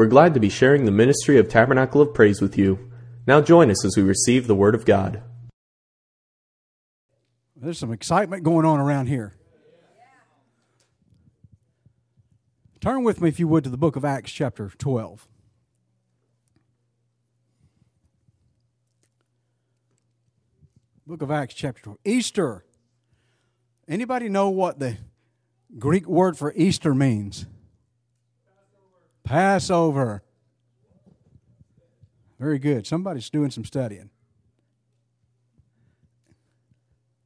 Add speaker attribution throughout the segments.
Speaker 1: We're glad to be sharing the ministry of Tabernacle of Praise with you. Now join us as we receive the Word of God.
Speaker 2: There's some excitement going on around here. Turn with me, if you would, to the book of Acts, chapter 12. Book of Acts, chapter 12. Easter. Anybody know what the Greek word for Easter means? Passover. Very good. Somebody's doing some studying.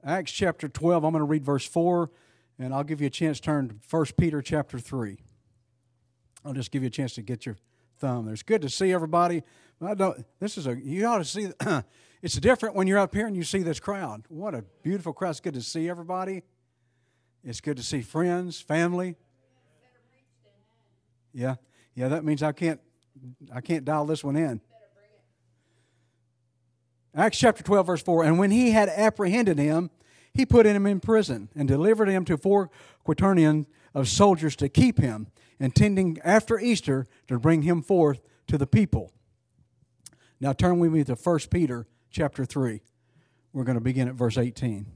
Speaker 2: Acts chapter 12, I'm going to read verse 4, and I'll give you a chance to turn to 1 Peter chapter 3. I'll just give you a chance to get your thumb. there. It's good to see everybody. I don't, this is a, you ought to see, it's different when you're up here and you see this crowd. What a beautiful crowd. It's good to see everybody. It's good to see friends, family. Yeah, yeah, that means I can't, I can't dial this one in. Acts chapter 12, verse 4. And when he had apprehended him, he put him in prison and delivered him to four quaternions of soldiers to keep him, intending after Easter to bring him forth to the people. Now turn with me to 1 Peter chapter 3. We're going to begin at verse 18.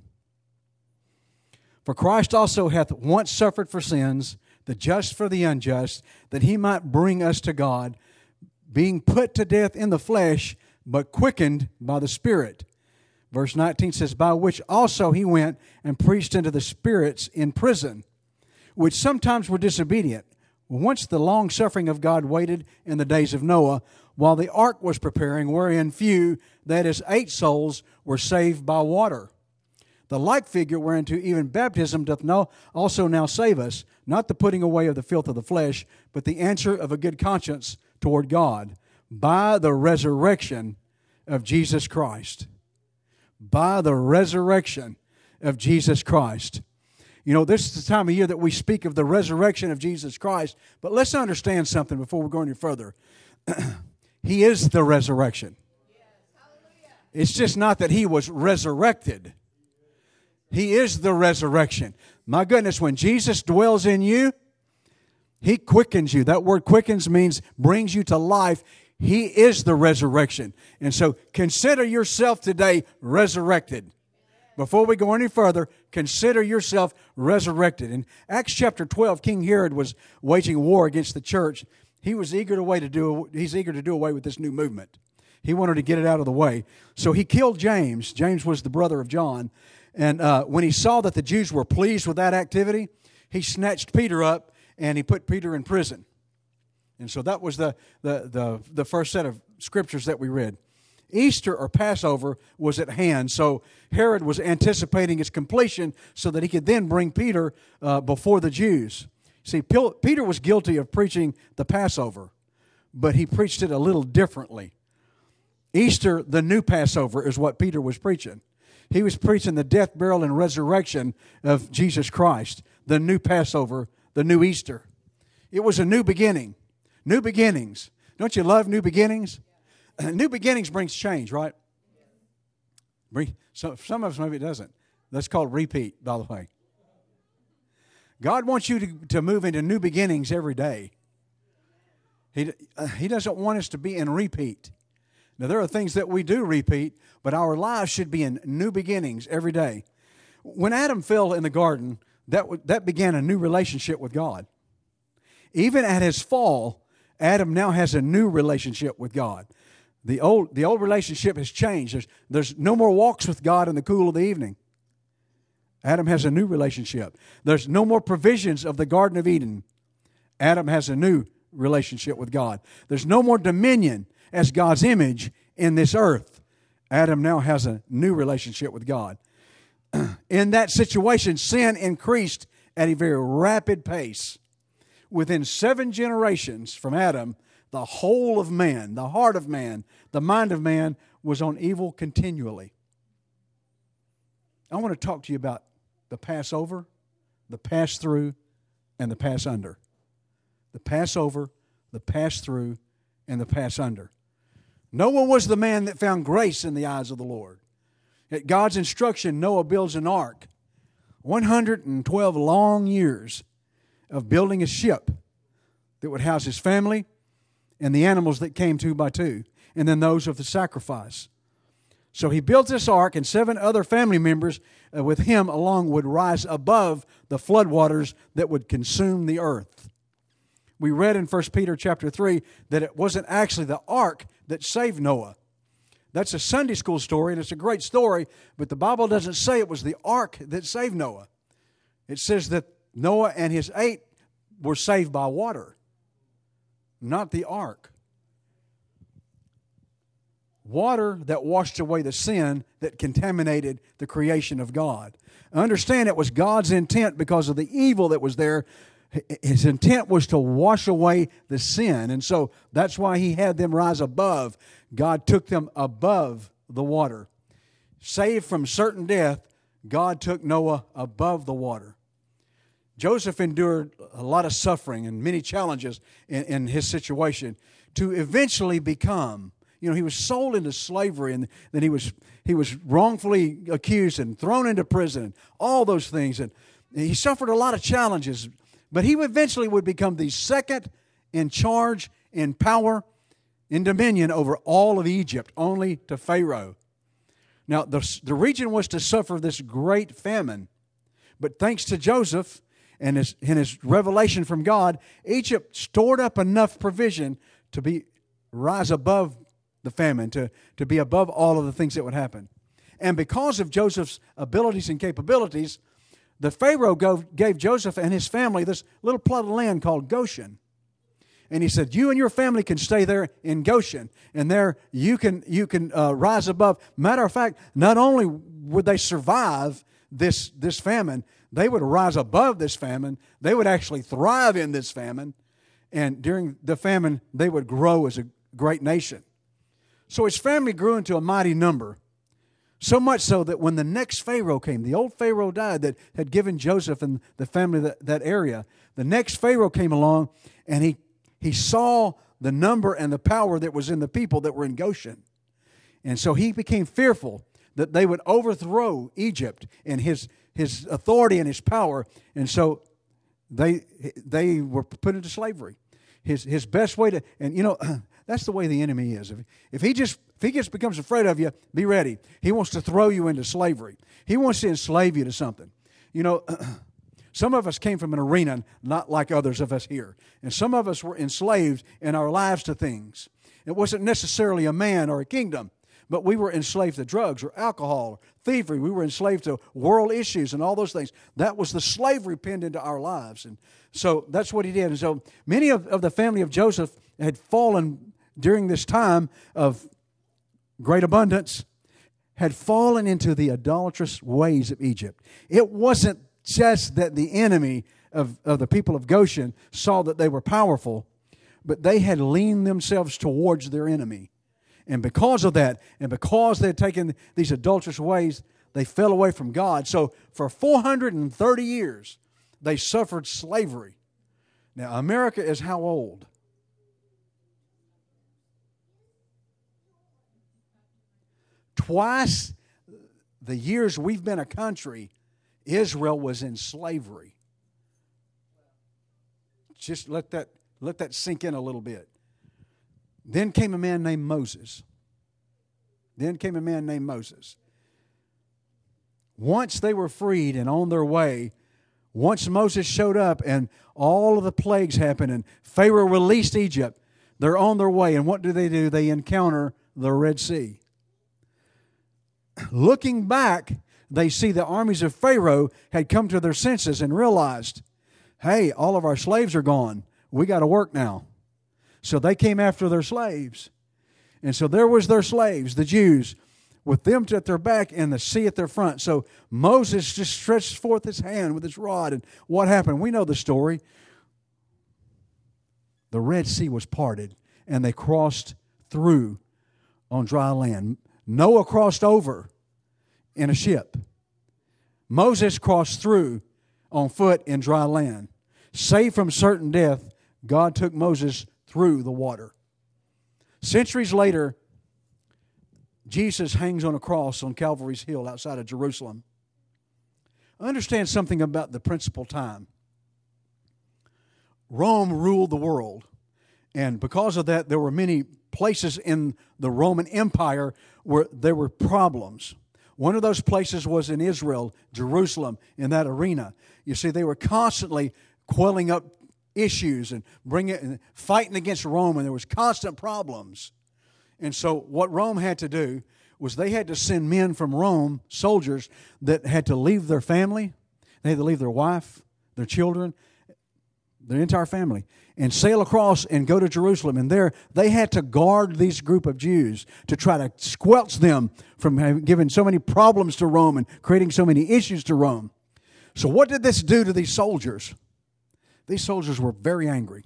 Speaker 2: For Christ also hath once suffered for sins, the just for the unjust, that he might bring us to God, being put to death in the flesh, but quickened by the Spirit. Verse 19 says, By which also he went and preached unto the spirits in prison which sometimes were disobedient. Once the long suffering of God waited in the days of Noah, while the ark was preparing, wherein few, that is, eight souls, were saved by water. The like figure whereunto even baptism doth now also now save us, not the putting away of the filth of the flesh, but the answer of a good conscience toward God, by the resurrection of Jesus Christ. By the resurrection of Jesus Christ. You know, this is the time of year that we speak of the resurrection of Jesus Christ. But let's understand something before we go any further. he is the resurrection. It's just not that he was resurrected. He is the resurrection. My goodness, when Jesus dwells in you, he quickens you. That word quickens means brings you to life. He is the resurrection. And so consider yourself today resurrected before we go any further, consider yourself resurrected. In Acts chapter 12, King Herod was waging war against the church. He was eager to to do he's eager to do away with this new movement. He wanted to get it out of the way. So he killed James. James was the brother of John. And uh, when he saw that the Jews were pleased with that activity, he snatched Peter up and he put Peter in prison. And so that was the, the, the, the first set of scriptures that we read. Easter or Passover was at hand, so Herod was anticipating its completion so that he could then bring Peter uh, before the Jews. See, Peter was guilty of preaching the Passover, but he preached it a little differently. Easter, the new Passover, is what Peter was preaching. He was preaching the death, burial, and resurrection of Jesus Christ, the new Passover, the new Easter. It was a new beginning. New beginnings. Don't you love new beginnings? new beginnings brings change, right? So, some of us maybe it doesn't. That's called repeat, by the way. God wants you to, to move into new beginnings every day. He, uh, he doesn't want us to be in repeat. Now, there are things that we do repeat, but our lives should be in new beginnings every day. When Adam fell in the garden, that, that began a new relationship with God. Even at his fall, Adam now has a new relationship with God. The old, the old relationship has changed. There's, there's no more walks with God in the cool of the evening. Adam has a new relationship. There's no more provisions of the Garden of Eden. Adam has a new relationship with God. There's no more dominion as God's image in this earth. Adam now has a new relationship with God. in that situation, sin increased at a very rapid pace. Within seven generations from Adam, the whole of man, the heart of man, the mind of man was on evil continually. I want to talk to you about the Passover, the pass through, and the pass under. The Passover, the pass through, and the pass under. Noah was the man that found grace in the eyes of the Lord. At God's instruction, Noah builds an ark. 112 long years of building a ship that would house his family, and the animals that came two by two, and then those of the sacrifice. So he built this ark, and seven other family members uh, with him along would rise above the floodwaters that would consume the earth. We read in 1 Peter chapter 3 that it wasn't actually the ark that saved Noah. That's a Sunday school story, and it's a great story, but the Bible doesn't say it was the ark that saved Noah. It says that Noah and his eight were saved by water, not the ark. Water that washed away the sin that contaminated the creation of God. Understand it was God's intent because of the evil that was there. His intent was to wash away the sin. And so that's why he had them rise above. God took them above the water. Saved from certain death, God took Noah above the water. Joseph endured a lot of suffering and many challenges in, in, his situation to eventually become. You know, he was sold into slavery and then he was he was wrongfully accused and thrown into prison, all those things. And he suffered a lot of challenges, but he eventually would become the second in charge, in power, in dominion over all of Egypt, only to Pharaoh. Now, the, the region was to suffer this great famine, but thanks to Joseph, and his, and his revelation from God, Egypt stored up enough provision to be rise above the famine, to, to be above all of the things that would happen. And because of Joseph's abilities and capabilities, the Pharaoh gave Joseph and his family this little plot of land called Goshen. And he said, "You and your family can stay there in Goshen, and there you can you can uh, rise above." Matter of fact, not only would they survive this this famine, they would rise above this famine. They would actually thrive in this famine. And during the famine, they would grow as a great nation. So his family grew into a mighty number. So much so that when the next Pharaoh came, the old Pharaoh died that had given Joseph and the family that, that area. The next Pharaoh came along and he, he saw the number and the power that was in the people that were in Goshen. And so he became fearful that they would overthrow Egypt and his, his authority and his power. And so they, they were put into slavery. His, his best way to, and you know, that's the way the enemy is. If, if he just if he just becomes afraid of you, be ready. He wants to throw you into slavery. He wants to enslave you to something. You know, some of us came from an arena not like others of us here. And some of us were enslaved in our lives to things. It wasn't necessarily a man or a kingdom. But we were enslaved to drugs or alcohol or thievery. We were enslaved to world issues and all those things. That was the slavery pinned into our lives. And so that's what he did. And so many of, of the family of Joseph had fallen during this time of great abundance, had fallen into the idolatrous ways of Egypt. It wasn't just that the enemy of, of the people of Goshen saw that they were powerful, but they had leaned themselves towards their enemy. And because of that, and because they had taken these adulterous ways, they fell away from God. So for 430 years, they suffered slavery. Now, America is how old? Twice the years we've been a country, Israel was in slavery. Just let that, let that sink in a little bit. Then came a man named Moses. Then came a man named Moses. Once they were freed and on their way, once Moses showed up and all of the plagues happened and Pharaoh released Egypt, they're on their way. And what do they do? They encounter the Red Sea. Looking back, they see the armies of Pharaoh had come to their senses and realized, hey, all of our slaves are gone. We got to work now. So they came after their slaves. And so there was their slaves, the Jews, with them at their back and the sea at their front. So Moses just stretched forth his hand with his rod. And what happened? We know the story. The Red Sea was parted and they crossed through on dry land. Noah crossed over in a ship. Moses crossed through on foot in dry land. Saved from certain death, God took Moses through the water. Centuries later, Jesus hangs on a cross on Calvary's Hill outside of Jerusalem. Understand something about the principal time. Rome ruled the world, And because of that, there were many places in the Roman Empire where there were problems. One of those places was in Israel, Jerusalem, in that arena. You see, they were constantly quelling up issues and bringing and fighting against Rome, and there was constant problems. And so, what Rome had to do was they had to send men from Rome, soldiers that had to leave their family, they had to leave their wife, their children, their entire family, and sail across and go to Jerusalem. And there they had to guard these group of Jews to try to squelch them from giving so many problems to Rome and creating so many issues to Rome. So, what did this do to these soldiers? These soldiers were very angry.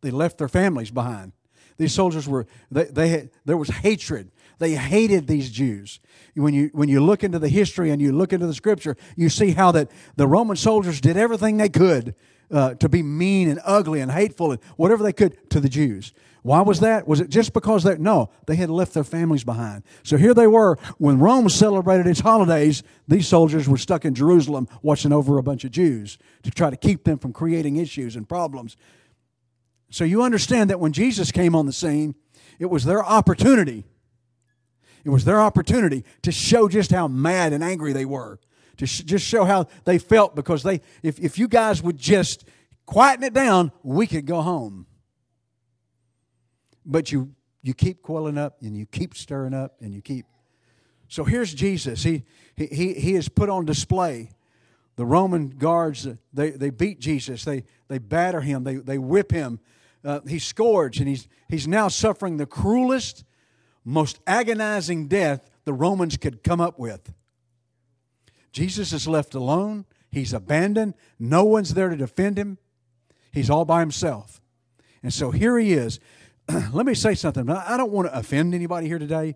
Speaker 2: They left their families behind. These soldiers were, they, they had, there was hatred. They hated these Jews. When you, when you look into the history and you look into the scripture, you see how that the Roman soldiers did everything they could uh, to be mean and ugly and hateful and whatever they could to the Jews. Why was that? Was it just because they no, they had left their families behind. So here they were when Rome celebrated its holidays, these soldiers were stuck in Jerusalem watching over a bunch of Jews to try to keep them from creating issues and problems. So you understand that when Jesus came on the scene, it was their opportunity. It was their opportunity to show just how mad and angry they were, to sh- just show how they felt because they if if you guys would just quieten it down, we could go home. But you you keep quelling up and you keep stirring up and you keep. So here's Jesus. He he he, he is put on display. The Roman guards they, they beat Jesus. They they batter him. They they whip him. Uh, he's scourged and he's he's now suffering the cruelest, most agonizing death the Romans could come up with. Jesus is left alone. He's abandoned. No one's there to defend him. He's all by himself. And so here he is. let me say something. I don't want to offend anybody here today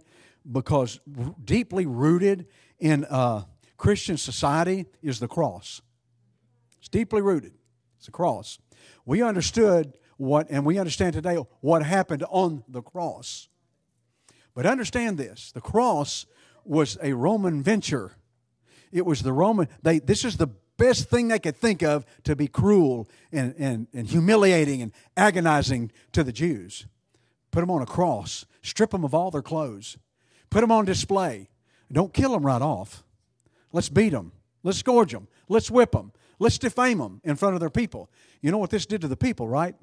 Speaker 2: because deeply rooted in uh, Christian society is the cross. It's deeply rooted. It's the cross. We understood what, and we understand today what happened on the cross. But understand this the cross was a Roman venture. It was the Roman, they, this is the best thing they could think of to be cruel and, and, and humiliating and agonizing to the Jews put them on a cross, strip them of all their clothes, put them on display. Don't kill them right off. Let's beat them. Let's scourge them. Let's whip them. Let's defame them in front of their people. You know what this did to the people, right?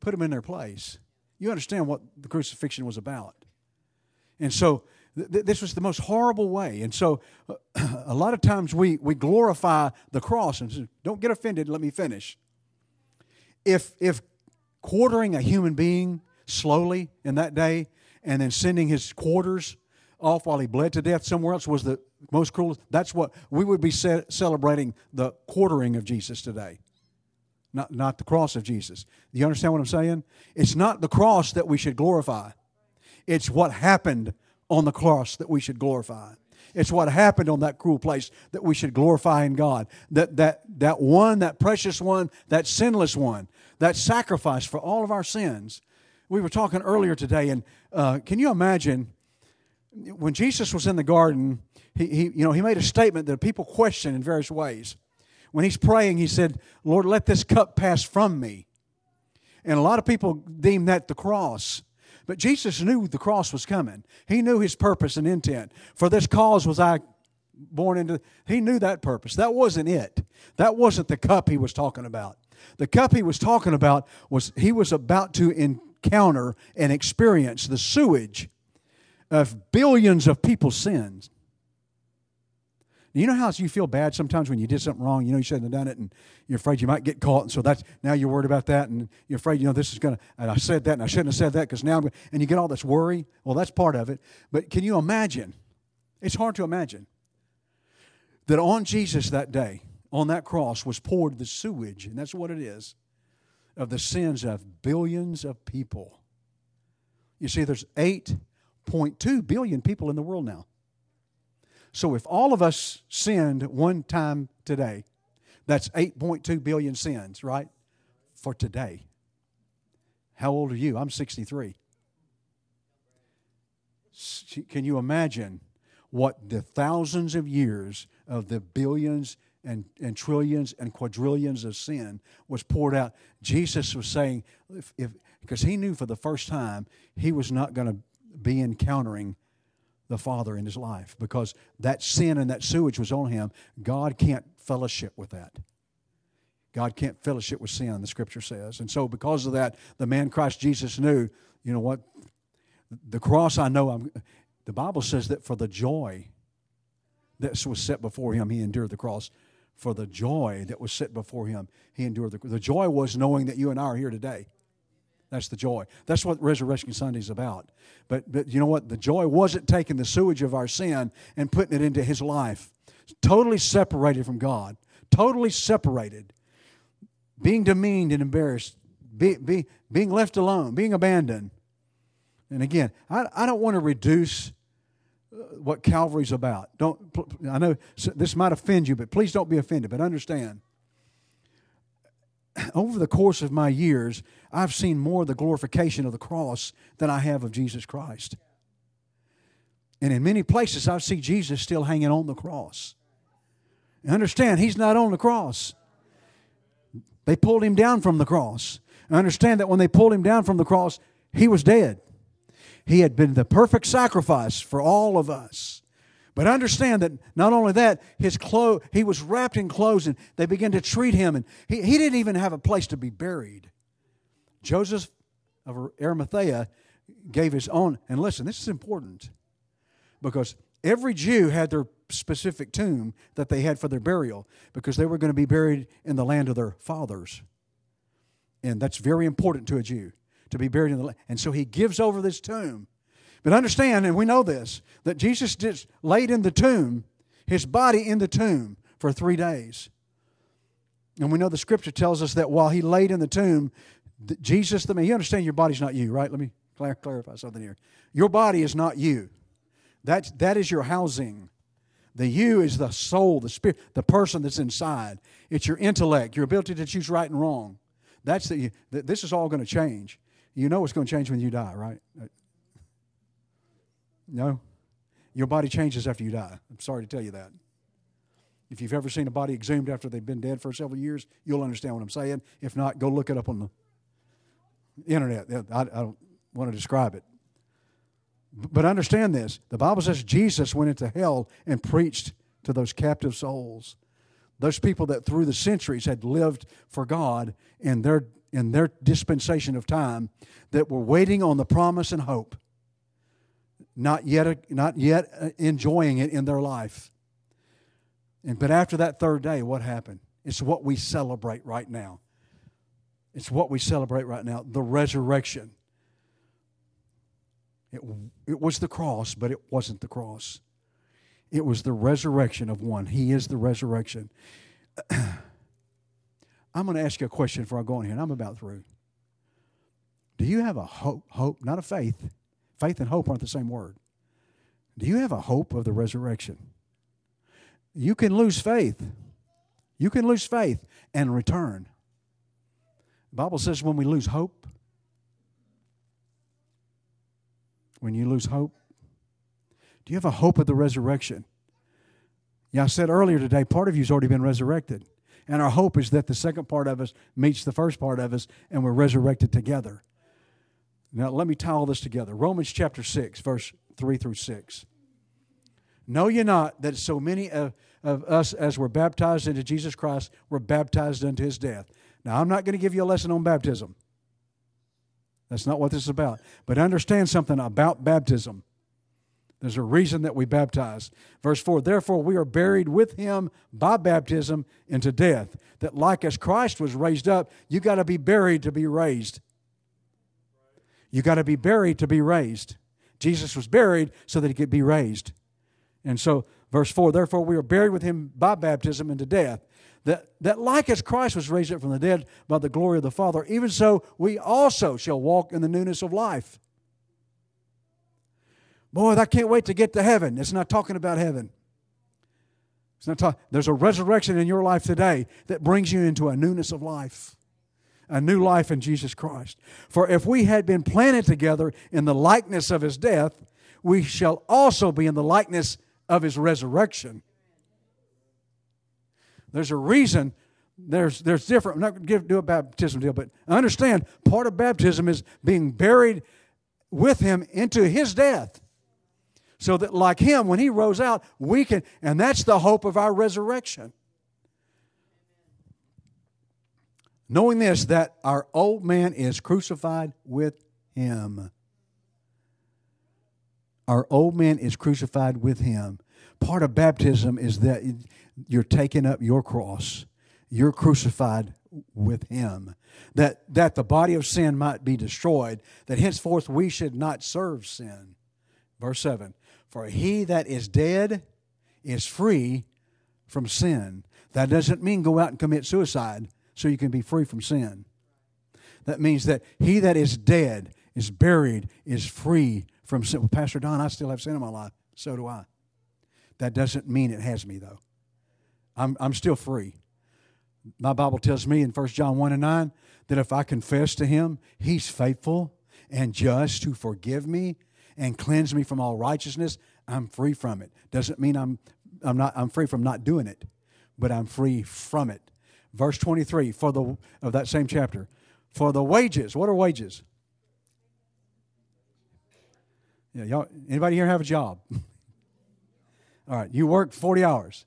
Speaker 2: Put them in their place. You understand what the crucifixion was about. And so th- this was the most horrible way. And so uh, a lot of times we, we glorify the cross and say, don't get offended, let me finish. If, if quartering a human being slowly in that day and then sending his quarters off while he bled to death somewhere else was the most cruel. That's what we would be celebrating the quartering of Jesus today, not, not the cross of Jesus. Do you understand what I'm saying? It's not the cross that we should glorify, it's what happened on the cross that we should glorify. It's what happened on that cruel place that we should glorify in God. That, that, that one, that precious one, that sinless one, that sacrifice for all of our sins we were talking earlier today, and uh, can you imagine when Jesus was in the garden? He, he, you know, he made a statement that people question in various ways. When he's praying, he said, "Lord, let this cup pass from me." And a lot of people deem that the cross. But Jesus knew the cross was coming. He knew his purpose and intent. For this cause was I born into. He knew that purpose. That wasn't it. That wasn't the cup he was talking about. The cup he was talking about was he was about to encounter and experience the sewage of billions of people's sins. You know how you feel bad sometimes when you did something wrong. You know you shouldn't have done it, and you're afraid you might get caught, and so that's now you're worried about that, and you're afraid you know this is gonna. And I said that, and I shouldn't have said that because now, I'm, and you get all this worry. Well, that's part of it. But can you imagine? It's hard to imagine that on Jesus that day, on that cross, was poured the sewage, and that's what it is of the sins of billions of people. You see, there's 8.2 billion people in the world now. So if all of us sinned one time today, that's 8.2 billion sins, right? For today. How old are you? I'm 63. Can you imagine what the thousands of years of the billions and, and trillions and quadrillions of sin was poured out. Jesus was saying, if, if because he knew for the first time he was not going to be encountering the Father in his life because that sin and that sewage was on him. God can't fellowship with that. God can't fellowship with sin, the scripture says. And so, because of that, the man Christ Jesus knew, you know what? The cross, I know, I'm, the Bible says that for the joy that was set before him, he endured the cross. For the joy that was set before him, he endured the The joy was knowing that you and I are here today. That's the joy. That's what Resurrection Sunday is about. But, but you know what? The joy wasn't taking the sewage of our sin and putting it into his life. Totally separated from God. Totally separated. Being demeaned and embarrassed. Be, be, being left alone. Being abandoned. And again, I, I don't want to reduce uh, what Calvary's about. Don't I know this might offend you, but please don't be offended. But understand, over the course of my years, I've seen more of the glorification of the cross than I have of Jesus Christ. And in many places, I see Jesus still hanging on the cross. understand, he's not on the cross. They pulled him down from the cross. understand that when they pulled him down from the cross, he was dead. He had been the perfect sacrifice for all of us. But understand that not only that, his clothes, he was wrapped in clothes and they began to treat him. And he, he didn't even have a place to be buried. Joseph of Arimathea gave his own. And listen, this is important because every Jew had their specific tomb that they had for their burial because they were going to be buried in the land of their fathers. And that's very important to a Jew to be buried in the land. And so he gives over this tomb. But understand, and we know this, that Jesus just laid in the tomb, his body in the tomb for three days. And we know the scripture tells us that while he laid in the tomb, Jesus, the man, you understand your body's not you, right? Let me clarify something here. Your body is not you. That, that is your housing. The you is the soul, the spirit, the person that's inside. It's your intellect, your ability to choose right and wrong. That's the, this is all going to change. You know it's going to change when you die, right? Uh, no? Your body changes after you die. I'm sorry to tell you that. If you've ever seen a body exhumed after they've been dead for several years, you'll understand what I'm saying. If not, go look it up on the internet. I, I don't want to describe it. But understand this the Bible says Jesus went into hell and preached to those captive souls. Those people that through the centuries had lived for God in their, in their dispensation of time, that were waiting on the promise and hope, not yet, not yet uh, enjoying it in their life. And, but after that third day, what happened? It's what we celebrate right now. It's what we celebrate right now the resurrection. It, it was the cross, but it wasn't the cross. It was the resurrection of one. He is the resurrection. I'm going to ask you a question before I go on here, and I'm about through. Do you have a hope, hope, not a faith? Faith and hope aren't the same word. Do you have a hope of the resurrection? You can lose faith. You can lose faith and return. The Bible says when we lose hope, when you lose hope, do you have a hope of the resurrection? Yeah, I said earlier today, part of you's already been resurrected. And our hope is that the second part of us meets the first part of us and we're resurrected together. Now, let me tie all this together. Romans chapter 6, verse 3 through 6. Know ye not that so many of, of us as were baptized into Jesus Christ were baptized unto his death? Now, I'm not going to give you a lesson on baptism. That's not what this is about. But understand something about baptism. There's a reason that we baptize. Verse 4 Therefore, we are buried with him by baptism into death, that like as Christ was raised up, you got to be buried to be raised. You got to be buried to be raised. Jesus was buried so that he could be raised. And so, verse 4 Therefore, we are buried with him by baptism into death, that, that like as Christ was raised up from the dead by the glory of the Father, even so we also shall walk in the newness of life. Boy, I can't wait to get to heaven. It's not talking about heaven. It's not talk, there's a resurrection in your life today that brings you into a newness of life, a new life in Jesus Christ. For if we had been planted together in the likeness of his death, we shall also be in the likeness of his resurrection. There's a reason. There's there's different. I'm not going to do a baptism deal, but understand part of baptism is being buried with him into his death. So that like him, when he rose out, we can, and that's the hope of our resurrection. Knowing this, that our old man is crucified with him. Our old man is crucified with him. Part of baptism is that you're taking up your cross. You're crucified with him. That, that the body of sin might be destroyed, that henceforth we should not serve sin. Verse 7 For he that is dead is free from sin. That doesn't mean go out and commit suicide so you can be free from sin. That means that he that is dead, is buried, is free from sin. Well, Pastor Don, I still have sin in my life. So do I. That doesn't mean it has me, though. I'm, I'm still free. My Bible tells me in 1 John 1 and 9 that if I confess to him, he's faithful and just to forgive me and cleanse me from all righteousness. I'm free from it. Doesn't mean I'm, I'm, not, I'm free from not doing it, but I'm free from it. Verse 23 for the, of that same chapter. For the wages, what are wages? Yeah, y'all, anybody here have a job? All right, you work 40 hours.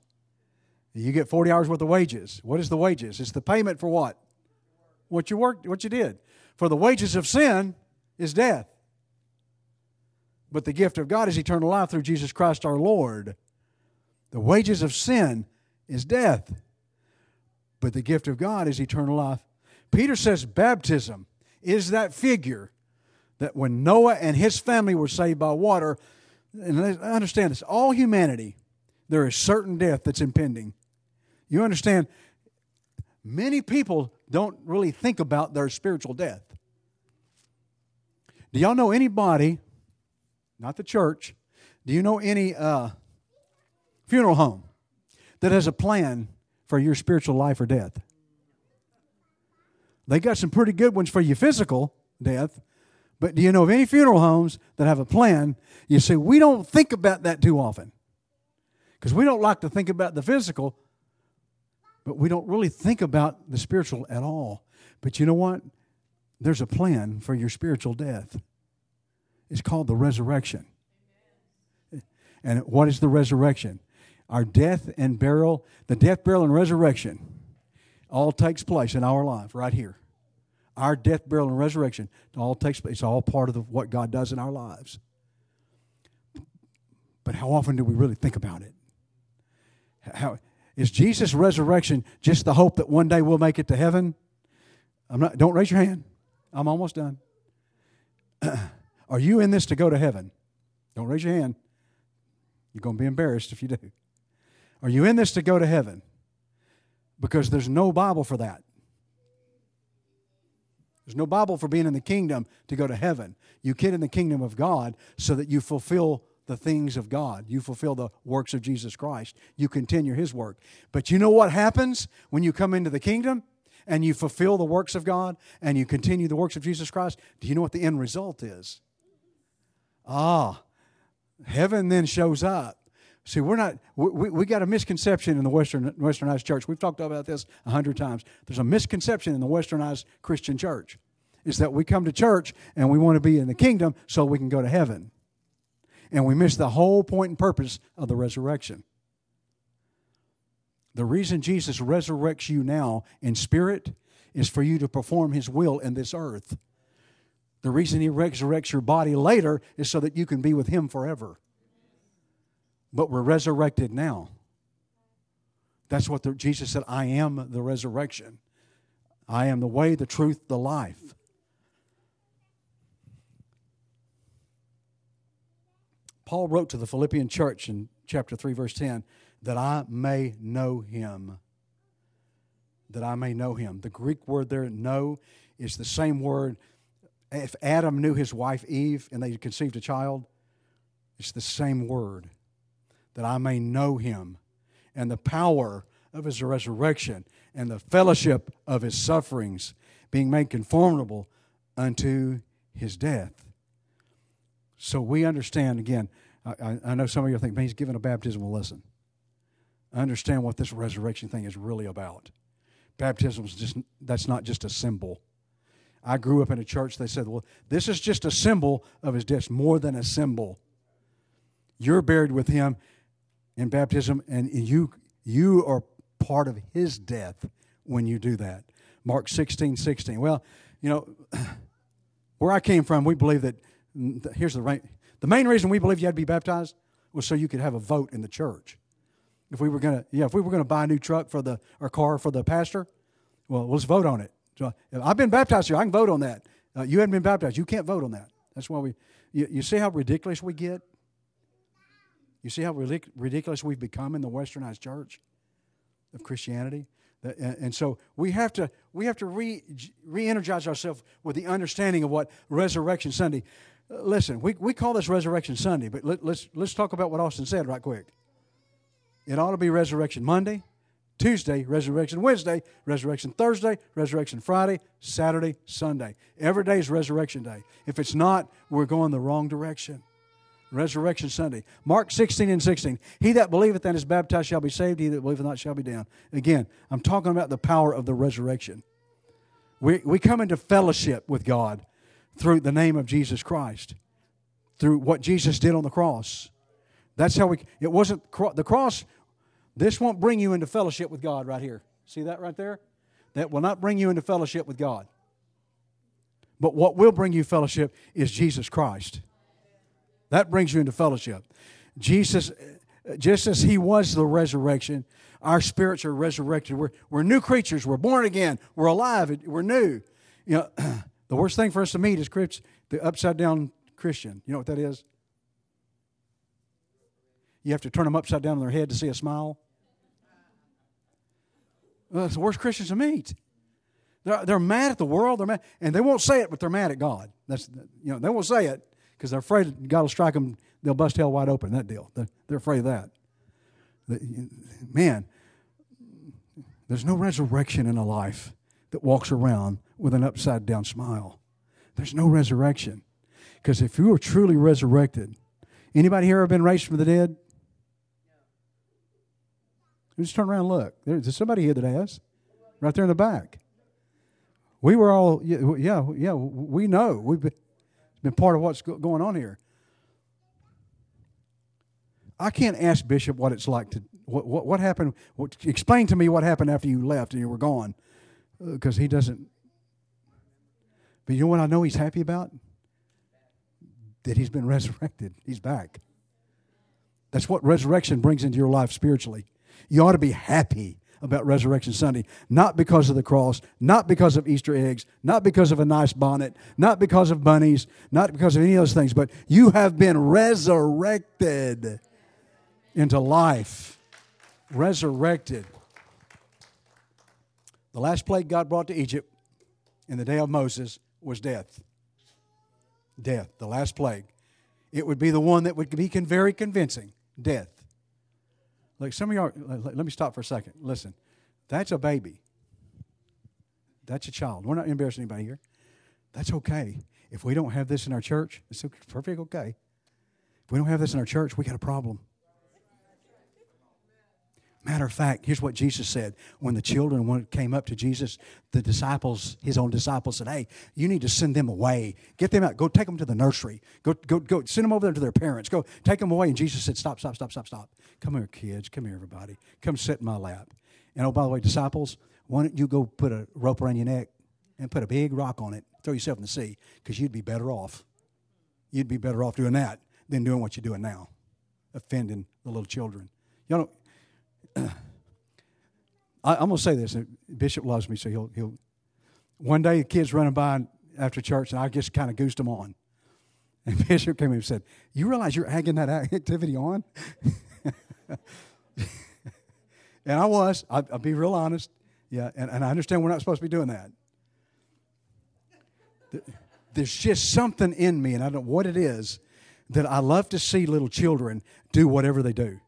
Speaker 2: You get 40 hours worth of wages. What is the wages? It's the payment for what? What you worked, what you did. For the wages of sin is death. But the gift of God is eternal life through Jesus Christ our Lord. The wages of sin is death. But the gift of God is eternal life. Peter says baptism is that figure that when Noah and his family were saved by water, and I understand this, all humanity, there is certain death that's impending. You understand? Many people don't really think about their spiritual death. Do y'all know anybody, not the church, do you know any uh, funeral home that has a plan for your spiritual life or death? They got some pretty good ones for your physical death, but do you know of any funeral homes that have a plan? You see, we don't think about that too often because we don't like to think about the physical but we don't really think about the spiritual at all. But you know what? There's a plan for your spiritual death. It's called the resurrection. And what is the resurrection? Our death and burial, the death, burial, and resurrection all takes place in our life right here. Our death, burial, and resurrection all takes place. It's all part of the, what God does in our lives. But how often do we really think about it? How, is Jesus' resurrection just the hope that one day we'll make it to heaven? I'm not, don't raise your hand. I'm almost done. Are you in this to go to heaven? Don't raise your hand. You're going to be embarrassed if you do. Are you in this to go to heaven? Because there's no Bible for that. There's no Bible for being in the kingdom to go to heaven. You get in the kingdom of God so that you fulfill the things of God. You fulfill the works of Jesus Christ. You continue his work. But you know what happens when you come into the kingdom and you fulfill the works of God and you continue the works of Jesus Christ? Do you know what the end result is? Ah, heaven then shows up. See, we're not, we, we got a misconception in the Western, Westernized church. We've talked about this a hundred times. There's a misconception in the Westernized Christian church is that we come to church and we want to be in the kingdom so we can go to heaven and we miss the whole point and purpose of the resurrection. The reason Jesus resurrects you now in spirit is for you to perform his will in this earth. The reason he resurrects your body later is so that you can be with him forever. But we're resurrected now. That's what the, Jesus said I am the resurrection. I am the way, the truth, the life. Paul wrote to the Philippian church in chapter 3, verse 10, that I may know him. That I may know him. The Greek word there, know, is the same word. If Adam knew his wife Eve and they conceived a child, it's the same word. That I may know him and the power of his resurrection and the fellowship of his sufferings, being made conformable unto his death so we understand, again, I, I know some of you think, man, he's giving a baptismal lesson. I understand what this resurrection thing is really about. Baptism is just that's not just a symbol. I grew up in a church. They said, "Well, this is just a symbol of his death, more than a symbol. You're buried with him in baptism, and you you are part of his death when you do that." Mark 16, 16. Well, you know, where I came from, we believe that here's the right. The main reason we believe you had to be baptized was so you could have a vote in the church. If we were gonna, yeah, if we were gonna buy a new truck for the or car for the pastor, well, let's vote on it. So I've been baptized here. I can vote on that. Uh, you haven't been baptized. You can't vote on that. That's why we. You, you see how ridiculous we get. You see how ridiculous we've become in the westernized church of Christianity. And so we have to we have to re re-energize ourselves with the understanding of what Resurrection Sunday. Uh, listen, we, we call this Resurrection Sunday, but let, let's let's talk about what Austin said right quick. It ought to be Resurrection Monday, Tuesday, Resurrection Wednesday, Resurrection Thursday, Resurrection Friday, Saturday, Sunday. Every day is Resurrection Day. If it's not, we're going the wrong direction. Resurrection Sunday. Mark 16 and 16. He that believeth and is baptized shall be saved, he that believeth not shall be damned. Again, I'm talking about the power of the resurrection. We, we come into fellowship with God through the name of Jesus Christ, through what Jesus did on the cross. That's how we, it wasn't, the cross, this won't bring you into fellowship with God right here. See that right there? That will not bring you into fellowship with God. But what will bring you fellowship is Jesus Christ. That brings you into fellowship. Jesus, just as He was the resurrection, our spirits are resurrected. We're, we're new creatures. We're born again. We're alive. We're new. You know, the worst thing for us to meet is the upside down Christian. You know what that is? You have to turn them upside down on their head to see a smile. Well, that's the worst Christians to meet. They're, they're mad at the world. They're mad, and they won't say it, but they're mad at God. That's you know they won't say it, because they're afraid God will strike them. They'll bust hell wide open. That deal. They're, they're afraid of that. Man, there's no resurrection in a life that walks around with an upside down smile. There's no resurrection. Because if you were truly resurrected, anybody here ever been raised from the dead? Just turn around and look. There's somebody here that has. Right there in the back. We were all, yeah, yeah, we know. We've been, been part of what's going on here. I can't ask Bishop what it's like to what what, what happened. What, explain to me what happened after you left and you were gone, because uh, he doesn't. But you know what I know he's happy about? That he's been resurrected. He's back. That's what resurrection brings into your life spiritually. You ought to be happy about Resurrection Sunday. Not because of the cross, not because of Easter eggs, not because of a nice bonnet, not because of bunnies, not because of any of those things, but you have been resurrected into life. Resurrected. The last plague God brought to Egypt in the day of Moses was death. Death, the last plague. It would be the one that would be very convincing death. Like some of y'all, let me stop for a second. Listen, that's a baby. That's a child. We're not embarrassing anybody here. That's okay. If we don't have this in our church, it's perfectly okay. If we don't have this in our church, we got a problem. Matter of fact, here's what Jesus said. When the children came up to Jesus, the disciples, his own disciples, said, Hey, you need to send them away. Get them out. Go take them to the nursery. Go, go, go. Send them over there to their parents. Go take them away. And Jesus said, Stop, stop, stop, stop, stop. Come here, kids. Come here, everybody. Come sit in my lap. And oh, by the way, disciples, why don't you go put a rope around your neck and put a big rock on it, throw yourself in the sea, because you'd be better off. You'd be better off doing that than doing what you're doing now, offending the little children. You know, I, am going to say this. Bishop loves me, so he'll, he'll. One day, the kids running by after church, and I just kind of goosed them on. And Bishop came in and said, You realize you're egging that activity on? and I was. I, will be real honest. Yeah, and, and I understand we're not supposed to be doing that. There's just something in me, and I don't know what it is, that I love to see little children do whatever they do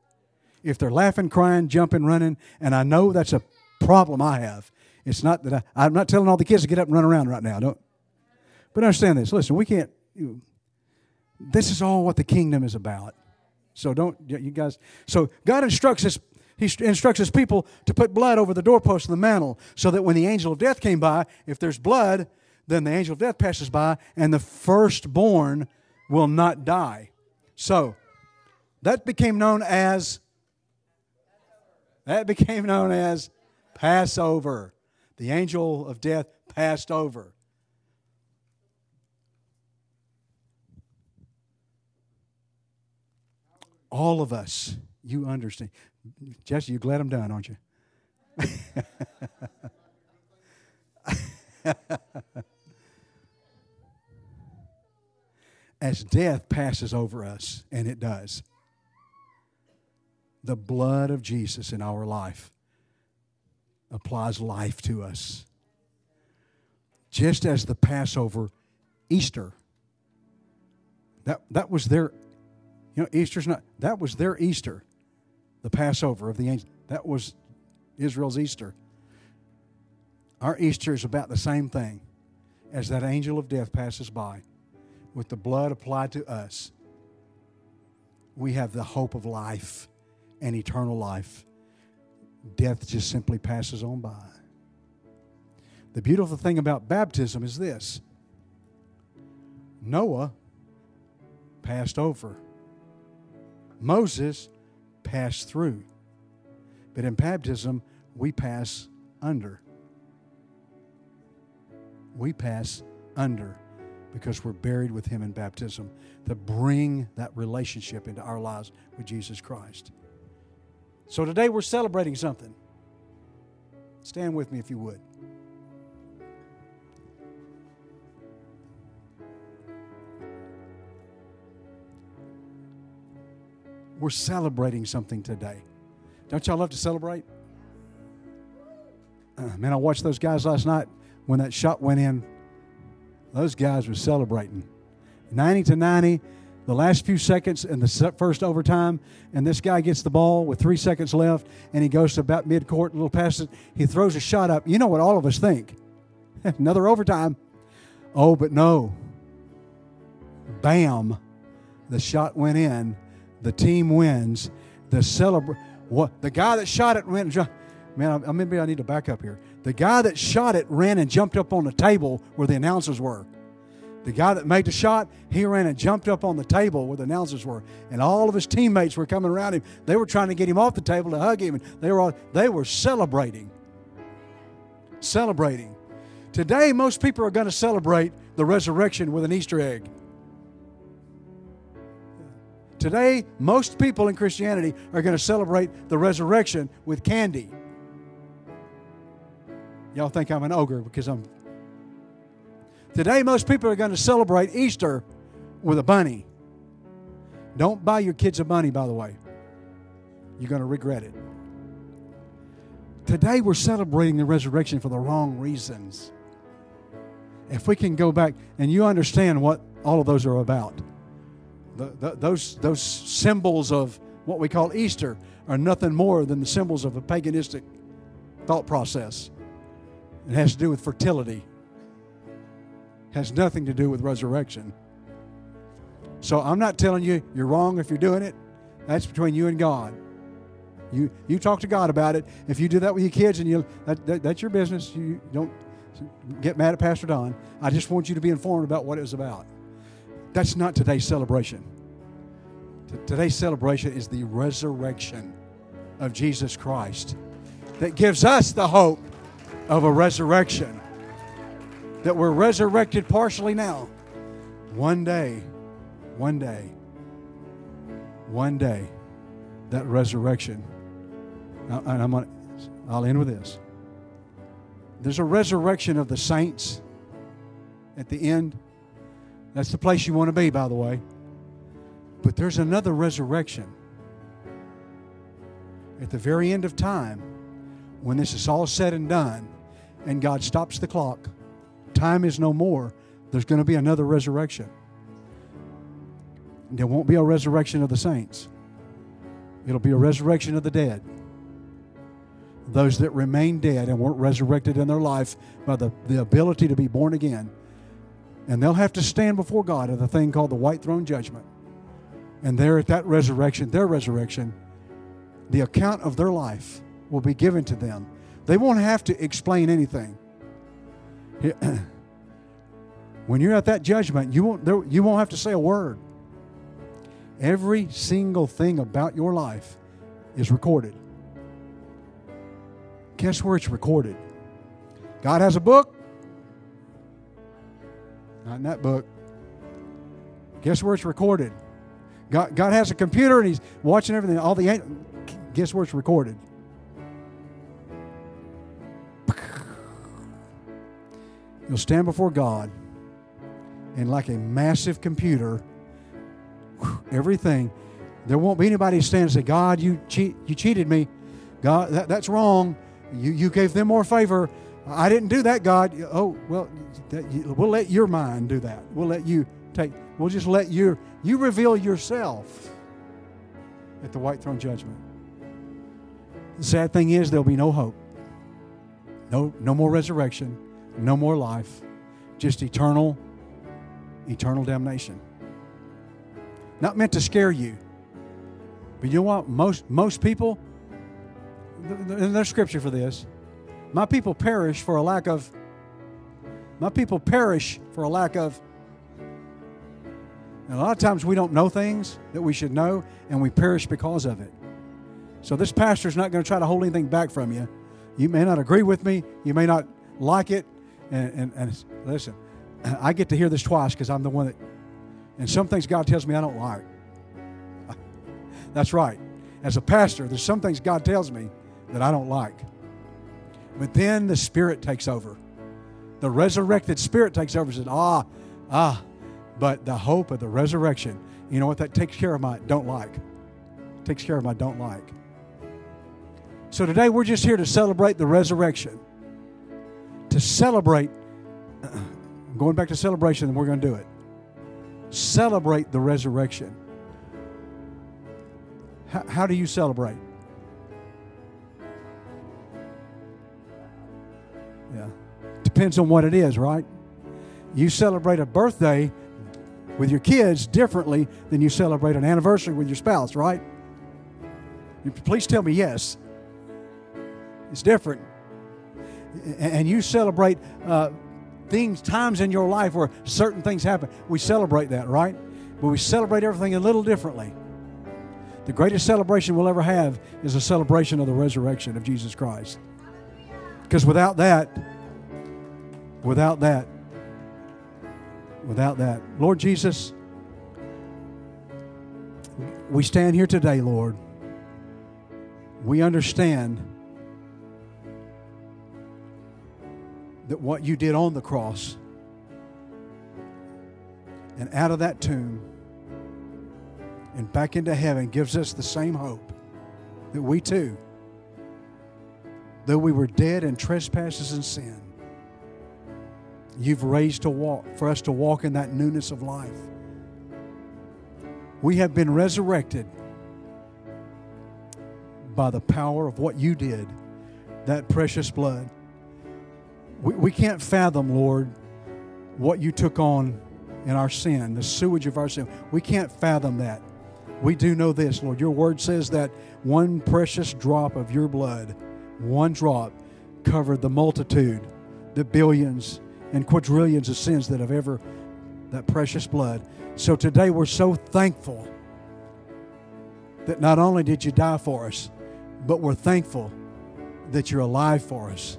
Speaker 2: if they're laughing, crying, jumping, running, and I know that's a problem I have. It's not that I, am not telling all the kids to get up and run around right now. Don't. But understand this. Listen, we can't. This is all what the kingdom is about. So don't you guys. So God instructs us he instructs his people to put blood over the doorpost of the mantle so that when the angel of death came by, if there's blood, then the angel of death passes by and the firstborn will not die. So, that became known as that became known as Passover. The angel of death passed over. All of us, you understand. Jesse, you're glad I'm done, aren't you? As death passes over us, and it does, the blood of Jesus in our life applies life to us. Just as the Passover, Easter, that, that was their, you know, Easter's not, that was their Easter, the Passover of the angel. That was Israel's Easter. Our Easter is about the same thing as that angel of death passes by with the blood applied to us. We have the hope of life and eternal life. Death just simply passes on by. The beautiful thing about baptism is this Noah passed over, Moses passed through. But in baptism, we pass under. We pass under because we're buried with Him in baptism to bring that relationship into our lives with Jesus Christ. So today we're celebrating something. Stand with me if you would. We're celebrating something today. Don't y'all love to celebrate? Uh, man, I watched those guys last night when that shot went in. Those guys were celebrating. 90 to 90, the last few seconds in the first overtime, and this guy gets the ball with three seconds left, and he goes to about mid court, a little past it. He throws a shot up. You know what all of us think? Another overtime. Oh, but no. Bam. The shot went in. The team wins. The celebrate. What the guy that shot it went. Man, I, maybe I need to back up here. The guy that shot it ran and jumped up on the table where the announcers were. The guy that made the shot, he ran and jumped up on the table where the announcers were, and all of his teammates were coming around him. They were trying to get him off the table to hug him, and they were all, they were celebrating. Celebrating. Today, most people are going to celebrate the resurrection with an Easter egg. Today, most people in Christianity are going to celebrate the resurrection with candy. Y'all think I'm an ogre because I'm Today, most people are going to celebrate Easter with a bunny. Don't buy your kids a bunny, by the way. You're going to regret it. Today, we're celebrating the resurrection for the wrong reasons. If we can go back and you understand what all of those are about, the, the, those, those symbols of what we call Easter are nothing more than the symbols of a paganistic thought process. It has to do with fertility has nothing to do with resurrection. So I'm not telling you you're wrong if you're doing it. That's between you and God. You you talk to God about it. If you do that with your kids and you that, that, that's your business. You don't get mad at Pastor Don. I just want you to be informed about what it was about. That's not today's celebration. Today's celebration is the resurrection of Jesus Christ that gives us the hope of a resurrection that we're resurrected partially now. One day, one day, one day, that resurrection. And I'm gonna, I'll end with this. There's a resurrection of the saints at the end. That's the place you want to be, by the way. But there's another resurrection at the very end of time when this is all said and done and God stops the clock time is no more, there's going to be another resurrection. There won't be a resurrection of the saints, it'll be a resurrection of the dead. Those that remain dead and weren't resurrected in their life by the, the ability to be born again. And they'll have to stand before God at a thing called the white throne judgment. And there at that resurrection, their resurrection, the account of their life will be given to them. They won't have to explain anything. When you're at that judgment, you won't, you won't have to say a word. Every single thing about your life is recorded. Guess where it's recorded? God has a book. Not in that book. Guess where it's recorded? God, God has a computer and He's watching everything. All the guess where it's recorded? You'll stand before God and like a massive computer, everything. There won't be anybody standing and say, God, you cheat, you cheated me. God, that, that's wrong. You, you gave them more favor. I didn't do that, God. Oh, well, we'll let your mind do that. We'll let you take, we'll just let you, you reveal yourself at the white throne judgment. The sad thing is, there'll be no hope. No, no more resurrection, no more life, just eternal eternal damnation. Not meant to scare you. But you know what? Most, most people, there's scripture for this. My people perish for a lack of, my people perish for a lack of. And a lot of times we don't know things that we should know, and we perish because of it. So this pastor is not going to try to hold anything back from you. You may not agree with me, you may not like it, and, and, and listen, I get to hear this twice because I'm the one that, and some things God tells me I don't like. That's right. As a pastor, there's some things God tells me that I don't like. But then the Spirit takes over. The resurrected Spirit takes over and says, ah, ah. But the hope of the resurrection, you know what? That takes care of my don't like. Takes care of my don't like. So today we're just here to celebrate the resurrection. To celebrate going back to celebration, and we're going to do it. Celebrate the resurrection. How, how do you celebrate? Yeah. Depends on what it is, right? You celebrate a birthday with your kids differently than you celebrate an anniversary with your spouse, right? Please tell me yes. It's different. And you celebrate uh, things, times in your life where certain things happen. We celebrate that, right? But we celebrate everything a little differently. The greatest celebration we'll ever have is a celebration of the resurrection of Jesus Christ. Because without that, without that, without that, Lord Jesus, we stand here today, Lord. We understand that what you did on the cross and out of that tomb and back into heaven gives us the same hope that we too, though we were dead in trespasses and sin, you've raised to walk for us to walk in that newness of life. We have been resurrected by the power of what you did, that precious blood. We, we can't fathom, Lord, what you took on in our sin, the sewage of our sin. We can't fathom that. We do know this, Lord. Your word says that one precious drop of your blood, one drop, covered the multitude, the billions and quadrillions of sins that have ever, that precious blood. So today we're so thankful that not only did you die for us, but we're thankful that you're alive for us.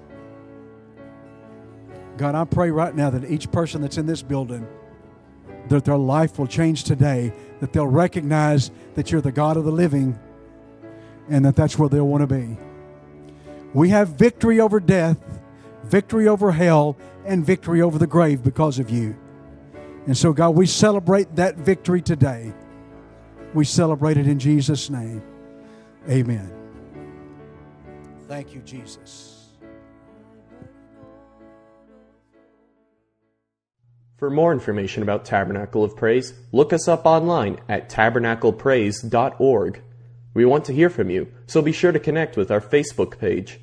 Speaker 2: God, I pray right now that each person that's in this building, that their life will change today, that they'll recognize that you're the God of the living, and that that's where they'll want to be. We have victory over death, victory over hell, and victory over the grave because of you. And so, God, we celebrate that victory today. We celebrate it in Jesus' name. Amen. Thank you, Jesus.
Speaker 1: For more information about Tabernacle of Praise, look us up online at tabernaclepraise.org. We want to hear from you, so be sure to connect with our Facebook page.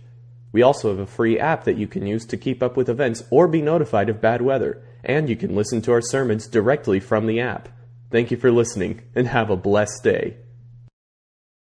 Speaker 1: We also have a free app that you can use to keep up with events or be notified of bad weather, and you can listen to our sermons directly from the app. Thank you for listening, and have a blessed day.